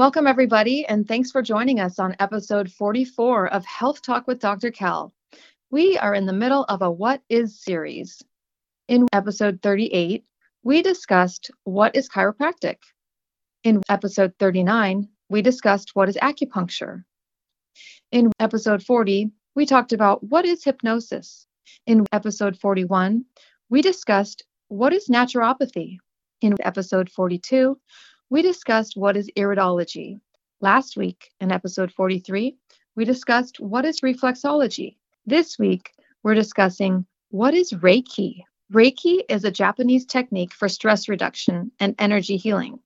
Welcome, everybody, and thanks for joining us on episode 44 of Health Talk with Dr. Kell. We are in the middle of a What Is series. In episode 38, we discussed what is chiropractic. In episode 39, we discussed what is acupuncture. In episode 40, we talked about what is hypnosis. In episode 41, we discussed what is naturopathy. In episode 42, we discussed what is iridology. Last week, in episode 43, we discussed what is reflexology. This week, we're discussing what is Reiki. Reiki is a Japanese technique for stress reduction and energy healing.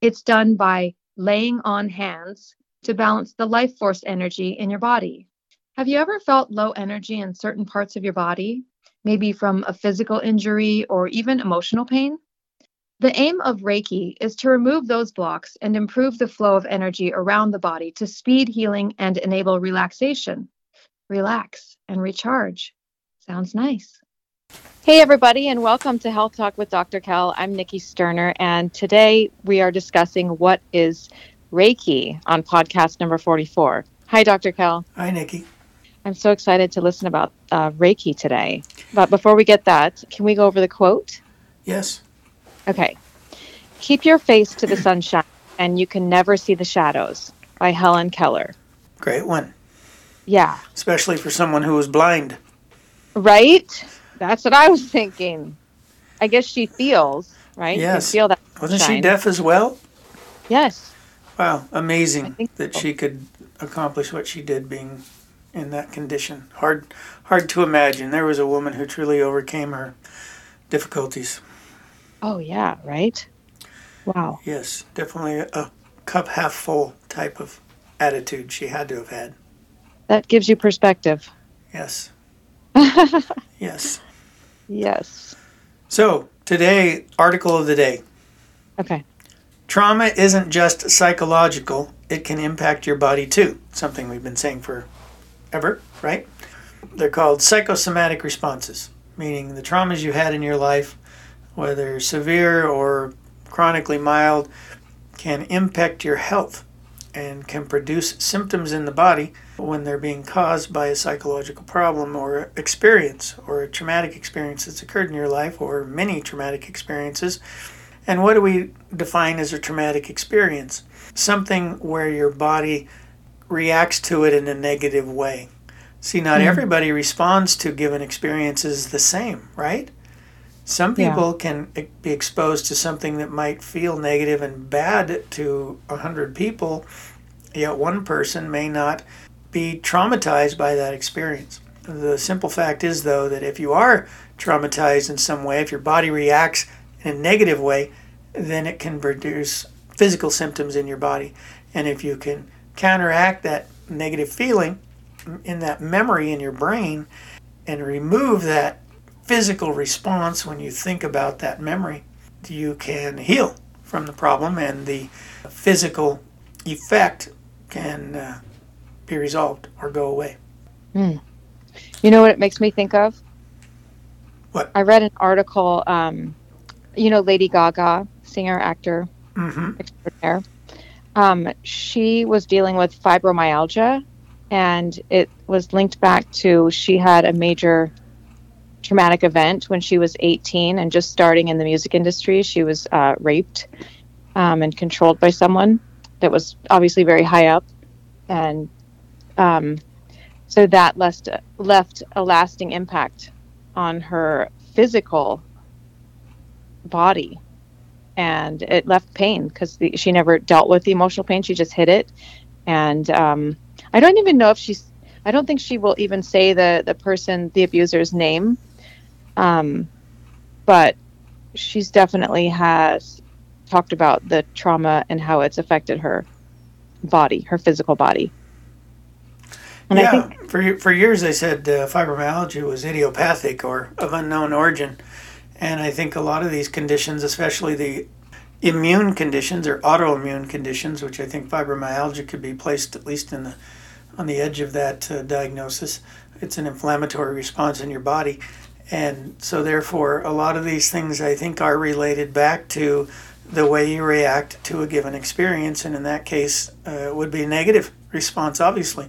It's done by laying on hands to balance the life force energy in your body. Have you ever felt low energy in certain parts of your body, maybe from a physical injury or even emotional pain? The aim of Reiki is to remove those blocks and improve the flow of energy around the body to speed healing and enable relaxation. Relax and recharge. Sounds nice. Hey, everybody, and welcome to Health Talk with Dr. Kell. I'm Nikki Sterner, and today we are discussing what is Reiki on podcast number 44. Hi, Dr. Kell. Hi, Nikki. I'm so excited to listen about uh, Reiki today. But before we get that, can we go over the quote? Yes. Okay. Keep your face to the sunshine, and you can never see the shadows by Helen Keller. Great one. Yeah. Especially for someone who was blind. Right? That's what I was thinking. I guess she feels, right? Yes. You feel that. Wasn't shine. she deaf as well? Yes. Wow, amazing think that so. she could accomplish what she did being in that condition. Hard hard to imagine. There was a woman who truly overcame her difficulties. Oh, yeah, right? Wow. Yes, definitely a cup half full type of attitude she had to have had. That gives you perspective. Yes. yes. Yes. So, today article of the day. Okay. Trauma isn't just psychological, it can impact your body too. Something we've been saying for ever, right? They're called psychosomatic responses, meaning the traumas you had in your life, whether severe or chronically mild, can impact your health and can produce symptoms in the body when they're being caused by a psychological problem or experience or a traumatic experience that's occurred in your life or many traumatic experiences. And what do we define as a traumatic experience? Something where your body reacts to it in a negative way. See, not Mm. everybody responds to given experiences the same, right? Some Yeah. people can e- be exposed to something that might feel negative and bad to a hundred people, yet one person may not be traumatized by that experience. The simple fact is, though, that if you are traumatized in some way, if your body reacts in a negative way, then it can produce physical symptoms in your body. And if you can counteract that negative feeling in that memory in your brain and remove that physical response when you think about that memory, you can heal from the problem and the physical effect can uh, be resolved or go away. You know what it makes me think of? What? I read an article, um, you know, Lady Gaga, singer, actor, hmm extraordinaire. Um, she was dealing with fibromyalgia, and it was linked back to she had a major traumatic event when she was 18 and just starting in the music industry. She was uh, raped um, and controlled by someone that was obviously very high up, and um, so that left left a lasting impact on her physical body. And it left pain because she never dealt with the emotional pain. She just hid it. And um, i don't even know if she's i don't think she will even say the the person the abuser's name um, but she's definitely has talked about the trauma and how it's affected her body her physical body and yeah, i think for for years they said uh, fibromyalgia was idiopathic or of unknown origin, and I think a lot of these conditions, especially the immune conditions or autoimmune conditions, which I think fibromyalgia could be placed at least in the on the edge of that uh, diagnosis. It's an inflammatory response in your body, and so therefore a lot of these things I think are related back to the way you react to a given experience. And in that case, uh, it would be a negative response, obviously.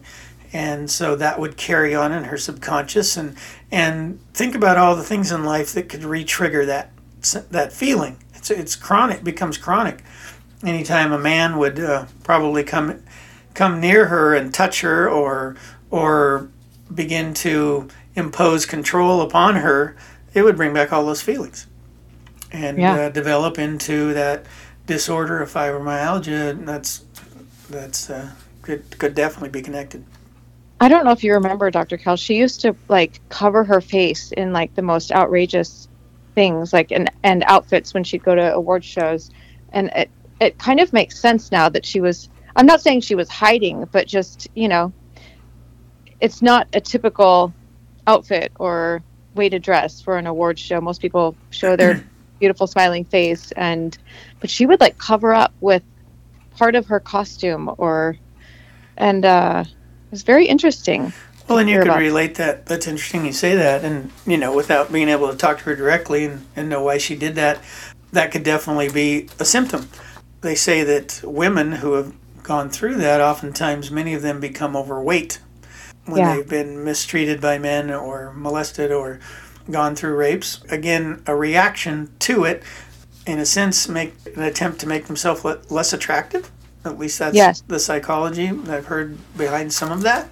And so that would carry on in her subconscious. And, and think about all the things in life that could re trigger that, that feeling. It's, it's chronic, becomes chronic. Anytime a man would uh, probably come, come near her and touch her or, or begin to impose control upon her, it would bring back all those feelings and yeah. uh, develop into that disorder of fibromyalgia. That's that's uh, could could definitely be connected. I don't know if you remember Dr. Kell. She used to like cover her face in like the most outrageous things, like and and outfits when she'd go to award shows, and it it kind of makes sense now that she was. I'm not saying she was hiding, but just you know, it's not a typical outfit or way to dress for an award show. Most people show their beautiful smiling face and but she would like cover up with part of her costume or and uh it was very interesting well and you could relate that that's interesting you say that and you know without being able to talk to her directly and, and know why she did that that could definitely be a symptom. They say that women who have gone through that oftentimes many of them become overweight when yeah. they've been mistreated by men or molested or gone through rapes. Again, a reaction to it, in a sense, make an attempt to make themselves le- less attractive. At least that's yes. the psychology I've heard behind some of that.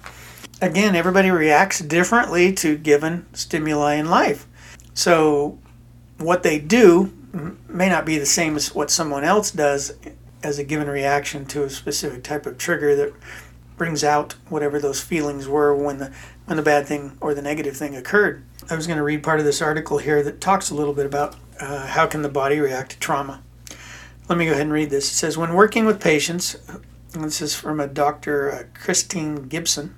Again, everybody reacts differently to given stimuli in life. So, what they do may not be the same as what someone else does as a given reaction to a specific type of trigger that brings out whatever those feelings were when the when the bad thing or the negative thing occurred. I was going to read part of this article here that talks a little bit about uh, how can the body react to trauma. Let me go ahead and read this. It says, when working with patients, this is from a Dr. Uh, Christine Gibson.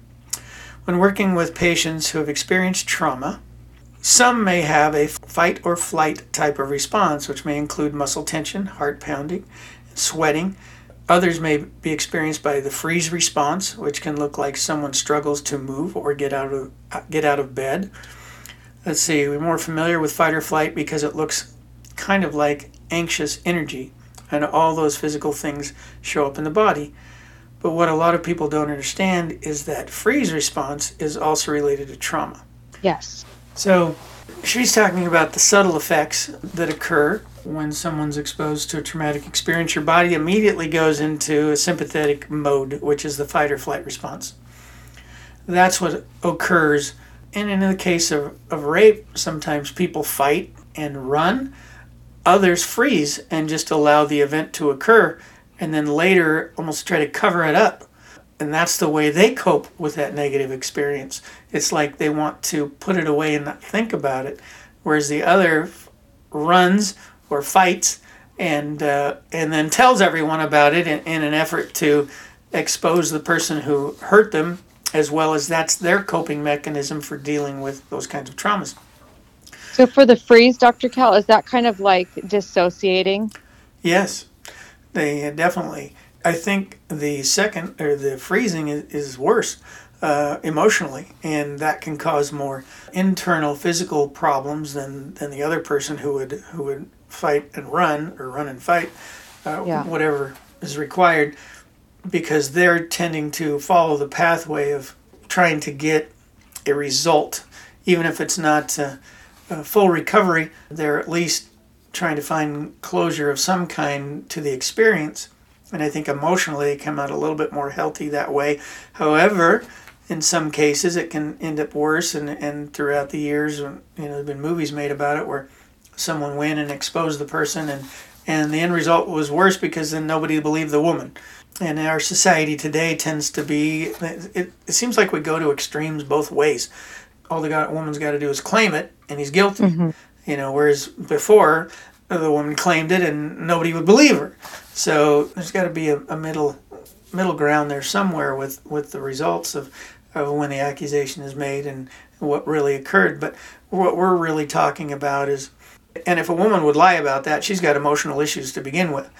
When working with patients who have experienced trauma, some may have a fight or flight type of response, which may include muscle tension, heart pounding, sweating, Others may be experienced by the freeze response, which can look like someone struggles to move or get out of get out of bed. Let's see, we're more familiar with fight or flight because it looks kind of like anxious energy, and all those physical things show up in the body. But what a lot of people don't understand is that freeze response is also related to trauma. Yes. So she's talking about the subtle effects that occur when someone's exposed to a traumatic experience, your body immediately goes into a sympathetic mode, which is the fight or flight response. That's what occurs. And in the case of, of rape, sometimes people fight and run, others freeze and just allow the event to occur, and then later almost try to cover it up. And that's the way they cope with that negative experience. It's like they want to put it away and not think about it, whereas the other runs or fights and uh, and then tells everyone about it in, in, an effort to expose the person who hurt them as well as that's their coping mechanism for dealing with those kinds of traumas. So for the freeze dr kell is that kind of like dissociating? Yes. They definitely. I think the second or the freezing is, is worse uh, emotionally, and that can cause more internal physical problems than, than the other person who would who would fight and run or run and fight, uh, yeah. whatever is required, because they're tending to follow the pathway of trying to get a result, even if it's not uh, a full recovery. They're at least trying to find closure of some kind to the experience. And I think emotionally they come out a little bit more healthy that way. However, in some cases it can end up worse and, and throughout the years you know there have been movies made about it where someone win and expose the person and and the end result was worse because then nobody believed the woman. And our society today tends to be it, it seems like we go to extremes both ways. All the guy, woman's got to do is claim it and he's guilty. Mm-hmm. you know whereas before the woman claimed it and nobody would believe her. So there's got to be a, a middle middle ground there somewhere with with the results of of when the accusation is made and what really occurred. But what we're really talking about is and if a woman would lie about that, she's got emotional issues to begin with,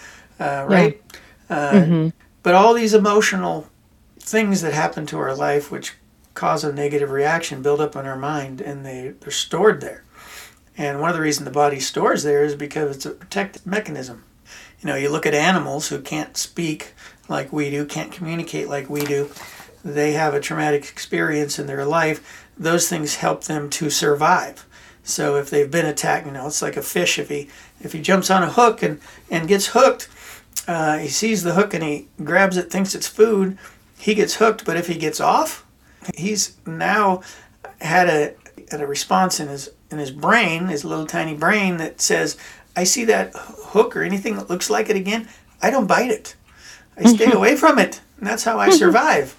uh, right? Yeah. Uh, mm-hmm. But all these emotional things that happen to our life, which cause a negative reaction, build up in our mind, and they, they're stored there. And one of the reasons the body stores there is because it's a protective mechanism. You know, you look at animals who can't speak like we do, can't communicate like we do. They have a traumatic experience in their life. Those things help them to survive. So if they've been attacked, you know, it's like a fish. If he if he jumps on a hook and and gets hooked, uh, he sees the hook and he grabs it, thinks it's food. He gets hooked, but if he gets off, he's now had a, had a response in his in his brain, his little tiny brain that says, "I see that hook or anything that looks like it again. I don't bite it. I stay away from it." And that's how I survive.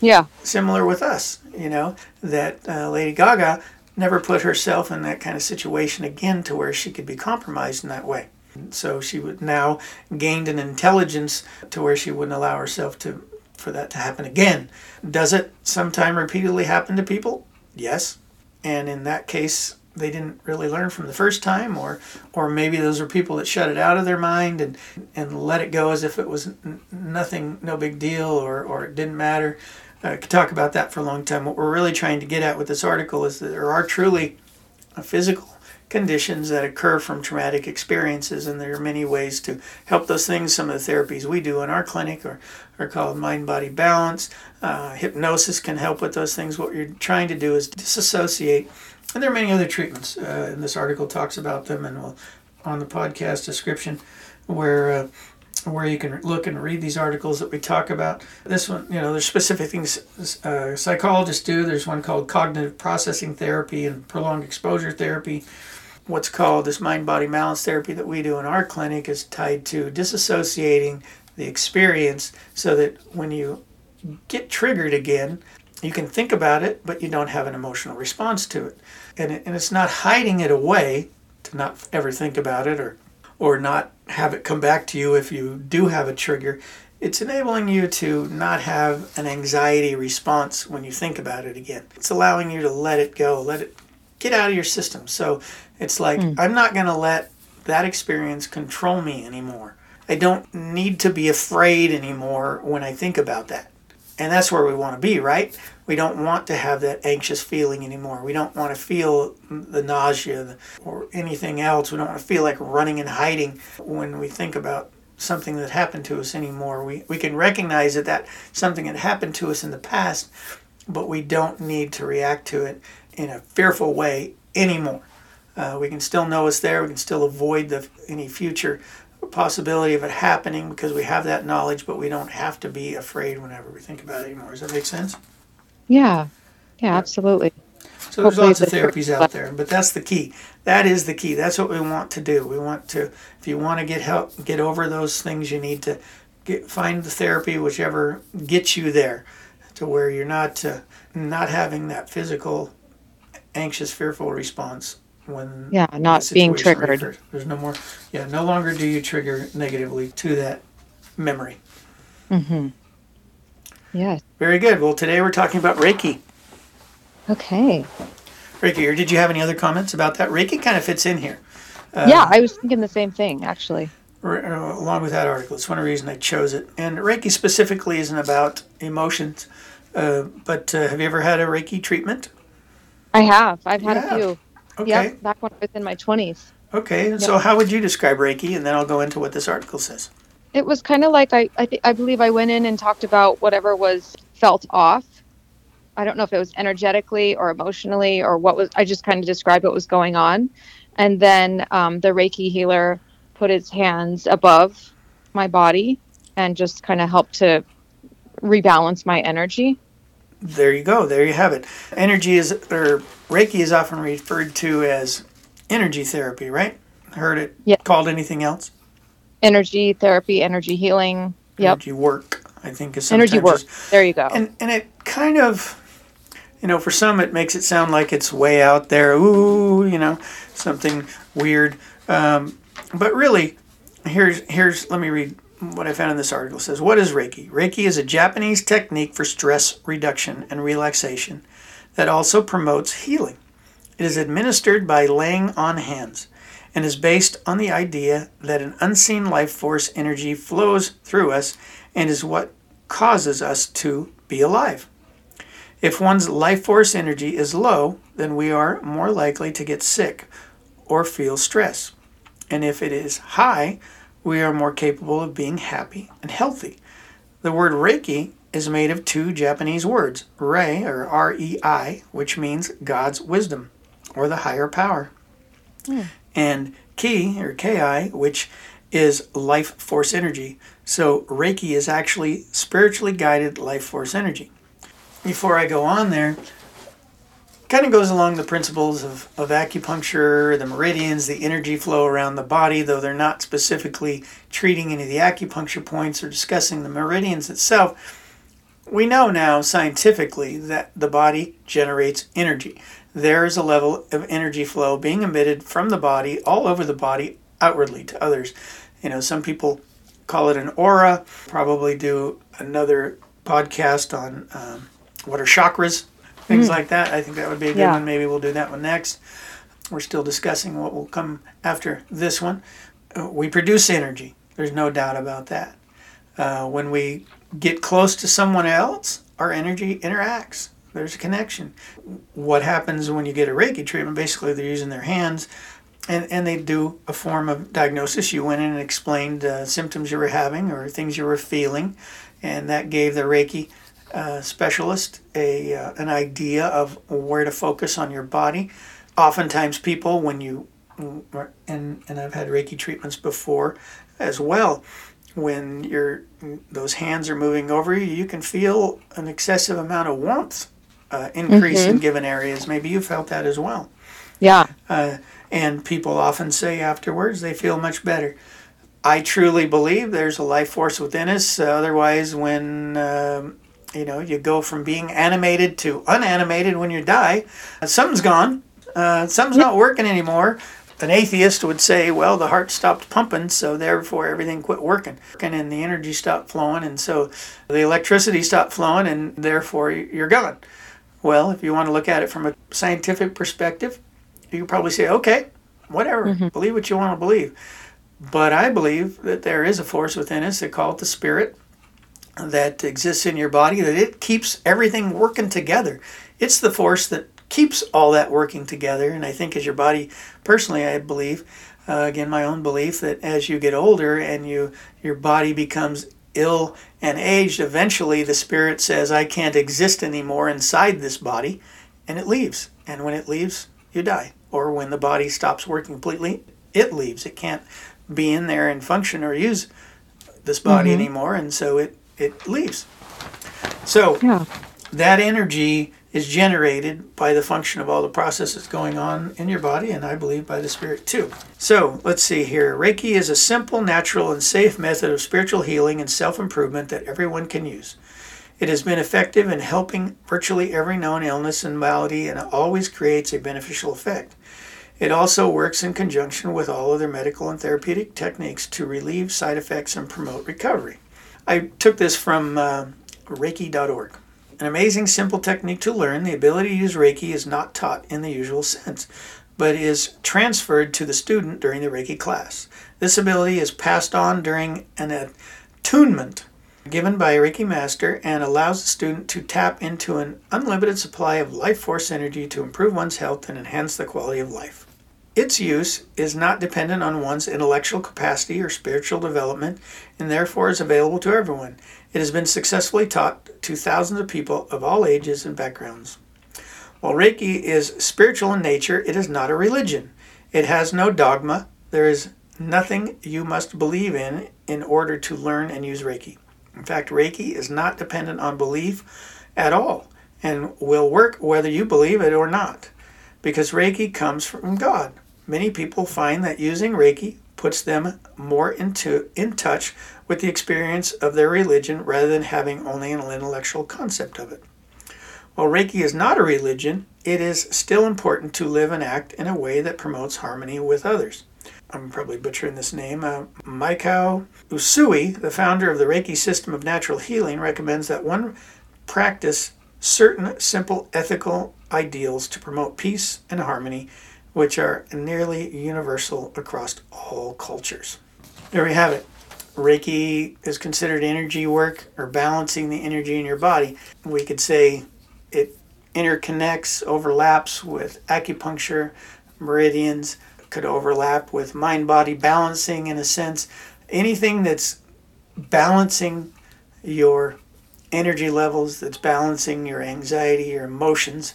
Yeah. Similar with us, you know, that uh, Lady Gaga never put herself in that kind of situation again to where she could be compromised in that way. So she would now gained an intelligence to where she wouldn't allow herself to for that to happen again. Does it sometime repeatedly happen to people? Yes. And in that case, they didn't really learn from the first time or or maybe those are people that shut it out of their mind and and let it go as if it was nothing no big deal or or it didn't matter I could talk about that for a long time. What we're really trying to get at with this article is that there are truly physical conditions that occur from traumatic experiences, and there are many ways to help those things. Some of the therapies we do in our clinic are, are called mind body balance. Uh, hypnosis can help with those things. What you're trying to do is disassociate, and there are many other treatments. Uh, and this article talks about them, and we'll on the podcast description where. Uh, where you can look and read these articles that we talk about. This one, you know, there's specific things uh, psychologists do. There's one called cognitive processing therapy and prolonged exposure therapy. What's called this mind body balance therapy that we do in our clinic is tied to disassociating the experience so that when you get triggered again, you can think about it, but you don't have an emotional response to it. And, it, and it's not hiding it away to not ever think about it or or not have it come back to you if you do have a trigger. It's enabling you to not have an anxiety response when you think about it again. It's allowing you to let it go, let it get out of your system. So it's like, mm. I'm not going to let that experience control me anymore. I don't need to be afraid anymore when I think about that. And that's where we want to be, right? We don't want to have that anxious feeling anymore. We don't want to feel the nausea or anything else. We don't want to feel like running and hiding when we think about something that happened to us anymore. We, we can recognize that that something had happened to us in the past, but we don't need to react to it in a fearful way anymore. Uh, we can still know it's there. We can still avoid the, any future possibility of it happening because we have that knowledge, but we don't have to be afraid whenever we think about it anymore. Does that make sense? Yeah, yeah, absolutely. So there's lots of therapies out there, but that's the key. That is the key. That's what we want to do. We want to, if you want to get help, get over those things, you need to get, find the therapy, whichever gets you there, to where you're not uh, not having that physical, anxious, fearful response when yeah, not being triggered. There's no more. Yeah, no longer do you trigger negatively to that memory. Mm-hmm. Yes. Very good. Well, today we're talking about Reiki. Okay. Reiki, or did you have any other comments about that? Reiki kind of fits in here. Uh, yeah, I was thinking the same thing, actually. Uh, along with that article, it's one reason I chose it. And Reiki specifically isn't about emotions. Uh, but uh, have you ever had a Reiki treatment? I have. I've had a few. Okay. Yep, back when I was in my 20s. Okay. Yep. So, how would you describe Reiki? And then I'll go into what this article says it was kind of like I I, th- I believe I went in and talked about whatever was felt off. I don't know if it was energetically or emotionally or what was. I just kind of described what was going on, and then um, the Reiki healer put his hands above my body and just kind of helped to rebalance my energy. There you go. There you have it. Energy is or Reiki is often referred to as energy therapy, right? Heard it called anything else? energy therapy, energy healing. Yep. Energy work, I think is something. energy work. There you go. And and it kind of, you know, for some it makes it sound like it's way out there. Ooh, you know, something weird. Um, but really, here's here's let me read what I found in this article. Says, what is Reiki? Reiki is a Japanese technique for stress reduction and relaxation that also promotes healing. It is administered by laying on hands and is based on the idea that an unseen life force energy flows through us and is what causes us to be alive. If one's life force energy is low, then we are more likely to get sick or feel stress. And if it is high, we are more capable of being happy and healthy. The word Reiki is made of two Japanese words, Rei or R E I, which means God's wisdom or the higher power, mm. and Ki or Ki, which is life force energy. So Reiki is actually spiritually guided life force energy. Before I go on there, kind of goes along the principles of, of acupuncture, the meridians, the energy flow around the body, though they're not specifically treating any of the acupuncture points or discussing the meridians itself. We know now scientifically that the body generates energy. There is a level of energy flow being emitted from the body all over the body outwardly to others. You know, some people call it an aura, probably do another podcast on um, what are chakras things mm. like that. I think that would be a good yeah. one. Maybe we'll do that one next. We're still discussing what will come after this one. Uh, we produce energy. There's no doubt about that. Uh, when we get close to someone else, our energy interacts. There's a connection. What happens when you get a Reiki treatment? Basically, they're using their hands and, and they do a form of diagnosis. You went in and explained uh, symptoms you were having or things you were feeling, and that gave the Reiki uh, specialist a uh, an idea of where to focus on your body. Oftentimes, people when you and and I've had Reiki treatments before as well. When your those hands are moving over you, you can feel an excessive amount of warmth uh, increase mm-hmm. in given areas. Maybe you felt that as well. Yeah. Uh, and people often say afterwards they feel much better. I truly believe there's a life force within us. Otherwise, when um, you know, you go from being animated to unanimated when you die. Something's gone. Uh, something's not working anymore. An atheist would say, well, the heart stopped pumping, so therefore everything quit working. And the energy stopped flowing, and so the electricity stopped flowing, and therefore you're gone. Well, if you want to look at it from a scientific perspective, you could probably say, okay, whatever, mm-hmm. believe what you want to believe. But I believe that there is a force within us, they call it the spirit, that exists in your body that it keeps everything working together. It's the force that keeps all that working together. And I think as your body, personally, I believe, uh, again, my own belief that as you get older and you your body becomes ill and aged, eventually the spirit says, "I can't exist anymore inside this body," and it leaves. And when it leaves, you die. Or when the body stops working completely, it leaves. It can't be in there and function or use this body mm-hmm. anymore, and so it it leaves. So yeah. that energy is generated by the function of all the processes going on in your body, and I believe by the spirit too. So let's see here. Reiki is a simple, natural, and safe method of spiritual healing and self improvement that everyone can use. It has been effective in helping virtually every known illness and malady and always creates a beneficial effect. It also works in conjunction with all other medical and therapeutic techniques to relieve side effects and promote recovery. I took this from uh, Reiki.org. An amazing, simple technique to learn. The ability to use Reiki is not taught in the usual sense, but is transferred to the student during the Reiki class. This ability is passed on during an attunement given by a Reiki master and allows the student to tap into an unlimited supply of life force energy to improve one's health and enhance the quality of life. Its use is not dependent on one's intellectual capacity or spiritual development and therefore is available to everyone. It has been successfully taught to thousands of people of all ages and backgrounds. While Reiki is spiritual in nature, it is not a religion. It has no dogma. There is nothing you must believe in in order to learn and use Reiki. In fact, Reiki is not dependent on belief at all and will work whether you believe it or not because Reiki comes from God. Many people find that using Reiki puts them more into in touch with the experience of their religion rather than having only an intellectual concept of it. While Reiki is not a religion, it is still important to live and act in a way that promotes harmony with others. I'm probably butchering this name. Uh, Mikao Usui, the founder of the Reiki system of natural healing, recommends that one practice certain simple ethical ideals to promote peace and harmony, which are nearly universal across all cultures. There we have it. Reiki is considered energy work or balancing the energy in your body. We could say it interconnects, overlaps with acupuncture, meridians, could overlap with mind body balancing in a sense. anything that's balancing your energy levels, that's balancing your anxiety, your emotions,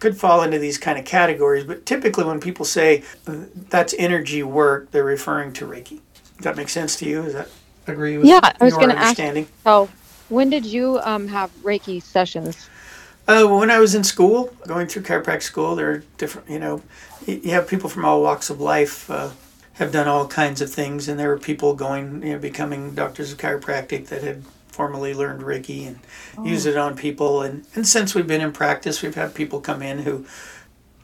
could fall into these kind of categories. But typically, when people say that's energy work, they're referring to Reiki. Does that make sense to you? Is that agree with yeah, I was going to ask. So, when did you um, have Reiki sessions? Uh, when I was in school, going through chiropractic school, there are different, you know, you have people from all walks of life uh, have done all kinds of things, and there were people going, you know, becoming doctors of chiropractic that had formerly learned Reiki and oh. use it on people. And, and since we've been in practice, we've had people come in who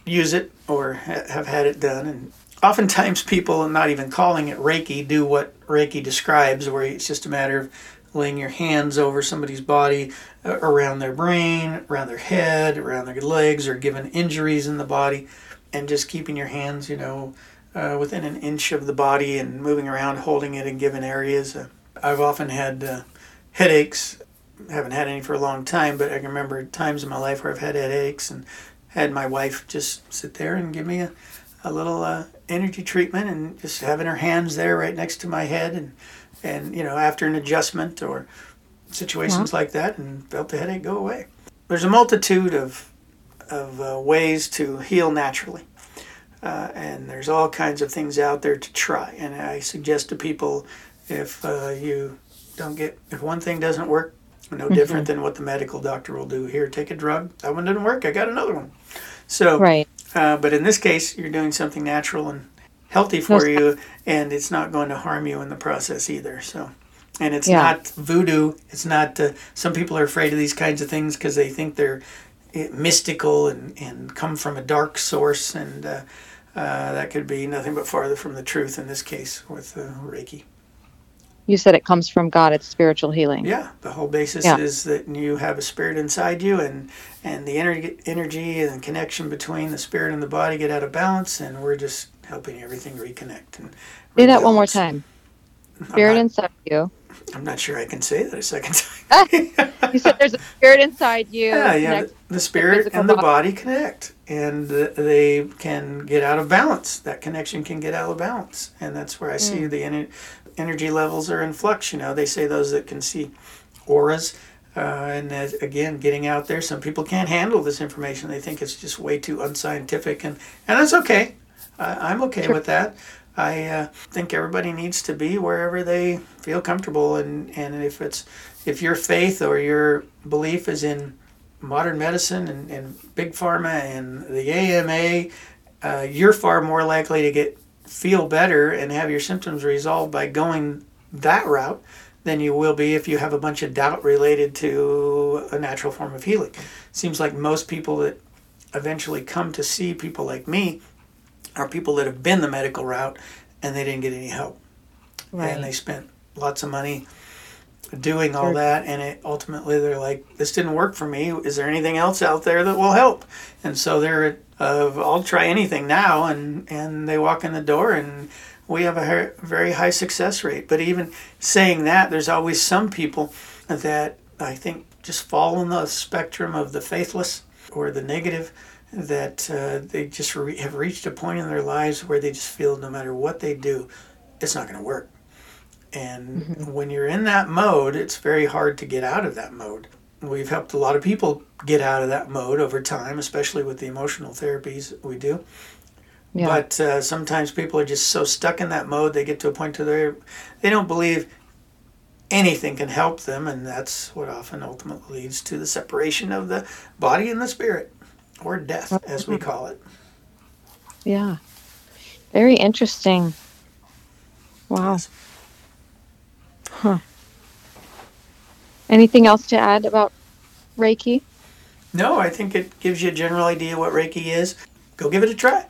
use it or ha- have had it done. And oftentimes, people, not even calling it Reiki, do what Reiki describes, where it's just a matter of laying your hands over somebody's body, uh, around their brain, around their head, around their legs, or given injuries in the body, and just keeping your hands, you know, uh, within an inch of the body and moving around, holding it in given areas. Uh, I've often had headaches. haven't had any for a long time, but I can remember times in my life where I've had headaches and had my wife just sit there and give me a, a little uh, energy treatment and just having her hands there right next to my head and and you know after an adjustment or situations like that and felt the headache go away. There's a multitude of of uh, ways to heal naturally. Uh, and there's all kinds of things out there to try. And I suggest to people if uh, you don't get, if one thing doesn't work, no mm-hmm. different than what the medical doctor will do. Here, take a drug. That one didn't work. I got another one. So, right. Uh, but in this case, you're doing something natural and healthy for you, and it's not going to harm you in the process either. So, and it's yeah. not voodoo. It's not. Uh, some people are afraid of these kinds of things because they think they're eh, mystical and and come from a dark source, and uh, uh, that could be nothing but farther from the truth in this case with uh, Reiki. You said it comes from God. It's spiritual healing. Yeah, the whole basis yeah. is that you have a spirit inside you, and and the energy, energy and connection between the spirit and the body get out of balance, and we're just helping everything reconnect and. Say that one more time. Spirit not, inside you. I'm not sure I can say that a second time. you said there's a spirit inside you. Yeah, yeah. The, the spirit and the body connect, and the, they can get out of balance. That connection can get out of balance, and that's where I mm. see the energy levels are in flux. You know, they say those that can see auras. Uh, and that, again, getting out there, some people can't handle this information. They think it's just way too unscientific, and, and that's okay. Uh, I'm okay sure. with that. I uh, think everybody needs to be wherever they feel comfortable, and, and if it's if your faith or your belief is in modern medicine and, and big pharma and the AMA, uh, you're far more likely to get feel better and have your symptoms resolved by going that route than you will be if you have a bunch of doubt related to a natural form of healing. Seems like most people that eventually come to see people like me are people that have been the medical route and they didn't get any help. Right. And they spent lots of money doing all that and it ultimately they're like this didn't work for me. Is there anything else out there that will help? And so they're uh, i'll try anything now and and they walk in the door and we have a very high success rate. But even saying that there's always some people that i think just fall in the spectrum of the faithless or the negative that uh, they just re- have reached a point in their lives where they just feel no matter what they do it's not going to work and mm-hmm. when you're in that mode, it's very hard to get out of that mode. We've helped a lot of people get out of that mode over time, especially with the emotional therapies we do. Yeah. But uh, sometimes people are just so stuck in that mode, they get to a point to where they don't believe anything can help them, and that's what often ultimately leads to the separation of the body and the spirit, or death, as we call it. Yeah. Very interesting. Wow. Yes. Huh. Anything else to add about Reiki? No, I think it gives you a general idea what Reiki is. Go give it a try.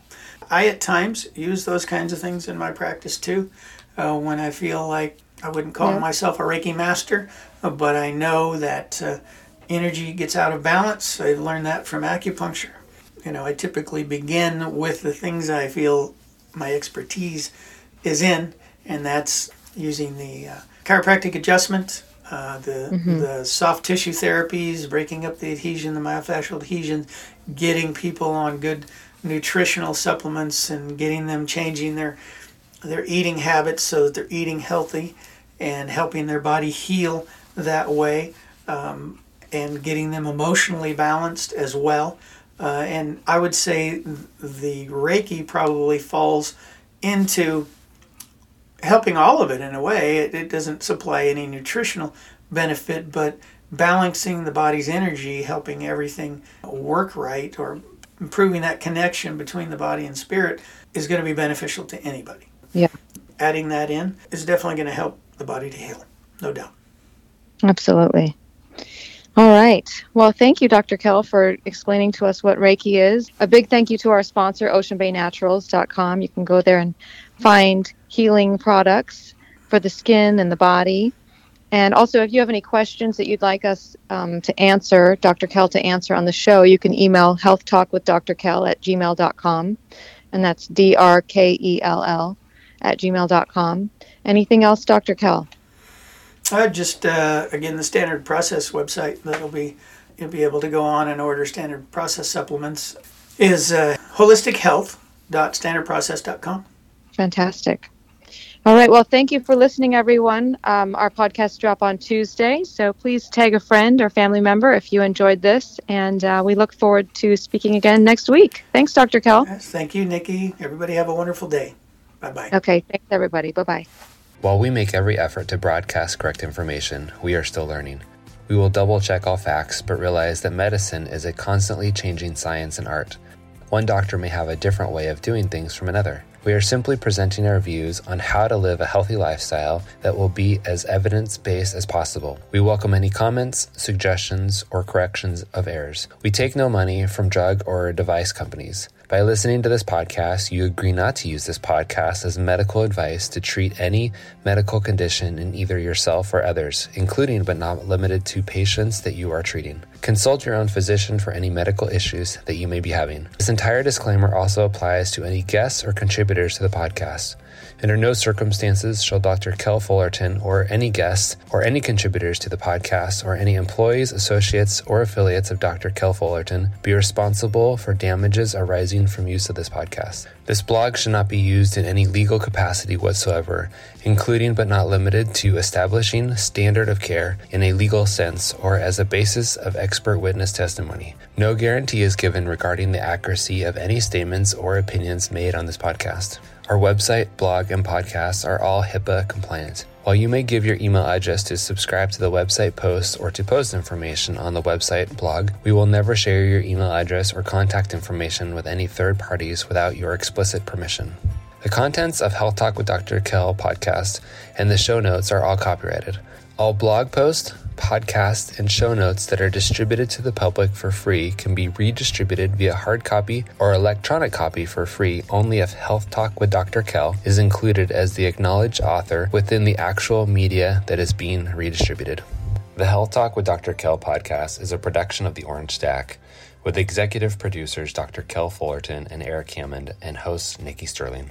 I at times use those kinds of things in my practice too. Uh, when I feel like I wouldn't call yeah. myself a Reiki master, but I know that uh, energy gets out of balance. I learned that from acupuncture. You know, I typically begin with the things I feel my expertise is in, and that's using the uh, chiropractic adjustment, uh, the mm-hmm. the soft tissue therapies, breaking up the adhesion, the myofascial adhesion, getting people on good nutritional supplements and getting them changing their their eating habits so that they're eating healthy and helping their body heal that way um, and getting them emotionally balanced as well. Uh, and I would say the Reiki probably falls into helping all of it in a way. It, it doesn't supply any nutritional benefit, but balancing the body's energy, helping everything work right, or improving that connection between the body and spirit is going to be beneficial to anybody. Yeah. Adding that in is definitely going to help the body to heal, no doubt. Absolutely. All right. Well, thank you, Dr. Kell, for explaining to us what Reiki is. A big thank you to our sponsor, OceanBayNaturals.com. You can go there and find healing products for the skin and the body. And also, if you have any questions that you'd like us um, to answer, Dr. Kell to answer on the show, you can email healthtalkwithdrkell at gmail.com. And that's D R K E L L at gmail.com. Anything else, Dr. Kell? Uh, just uh, again, the standard process website that'll be you'll be able to go on and order standard process supplements is uh, holistichealth.standardprocess.com. Fantastic. All right. Well, thank you for listening, everyone. Um, our podcasts drop on Tuesday, so please tag a friend or family member if you enjoyed this. And uh, we look forward to speaking again next week. Thanks, Dr. Kell. Yes, thank you, Nikki. Everybody have a wonderful day. Bye bye. Okay. Thanks, everybody. Bye bye. While we make every effort to broadcast correct information, we are still learning. We will double check all facts, but realize that medicine is a constantly changing science and art. One doctor may have a different way of doing things from another. We are simply presenting our views on how to live a healthy lifestyle that will be as evidence based as possible. We welcome any comments, suggestions, or corrections of errors. We take no money from drug or device companies. By listening to this podcast, you agree not to use this podcast as medical advice to treat any medical condition in either yourself or others, including but not limited to patients that you are treating. Consult your own physician for any medical issues that you may be having. This entire disclaimer also applies to any guests or contributors to the podcast. Under no circumstances shall Dr. Kell Fullerton or any guests or any contributors to the podcast or any employees, associates, or affiliates of Dr. Kell Fullerton be responsible for damages arising from use of this podcast. This blog should not be used in any legal capacity whatsoever, including but not limited to establishing standard of care in a legal sense or as a basis of expert witness testimony. No guarantee is given regarding the accuracy of any statements or opinions made on this podcast. Our website, blog, and podcasts are all HIPAA compliant. While you may give your email address to subscribe to the website posts or to post information on the website blog, we will never share your email address or contact information with any third parties without your explicit permission. The contents of Health Talk with Dr. Kell podcast and the show notes are all copyrighted. All blog posts, podcasts, and show notes that are distributed to the public for free can be redistributed via hard copy or electronic copy for free only if Health Talk with Dr. Kell is included as the acknowledged author within the actual media that is being redistributed. The Health Talk with Dr. Kell podcast is a production of the Orange Stack with executive producers Dr. Kell Fullerton and Eric Hammond and host Nikki Sterling.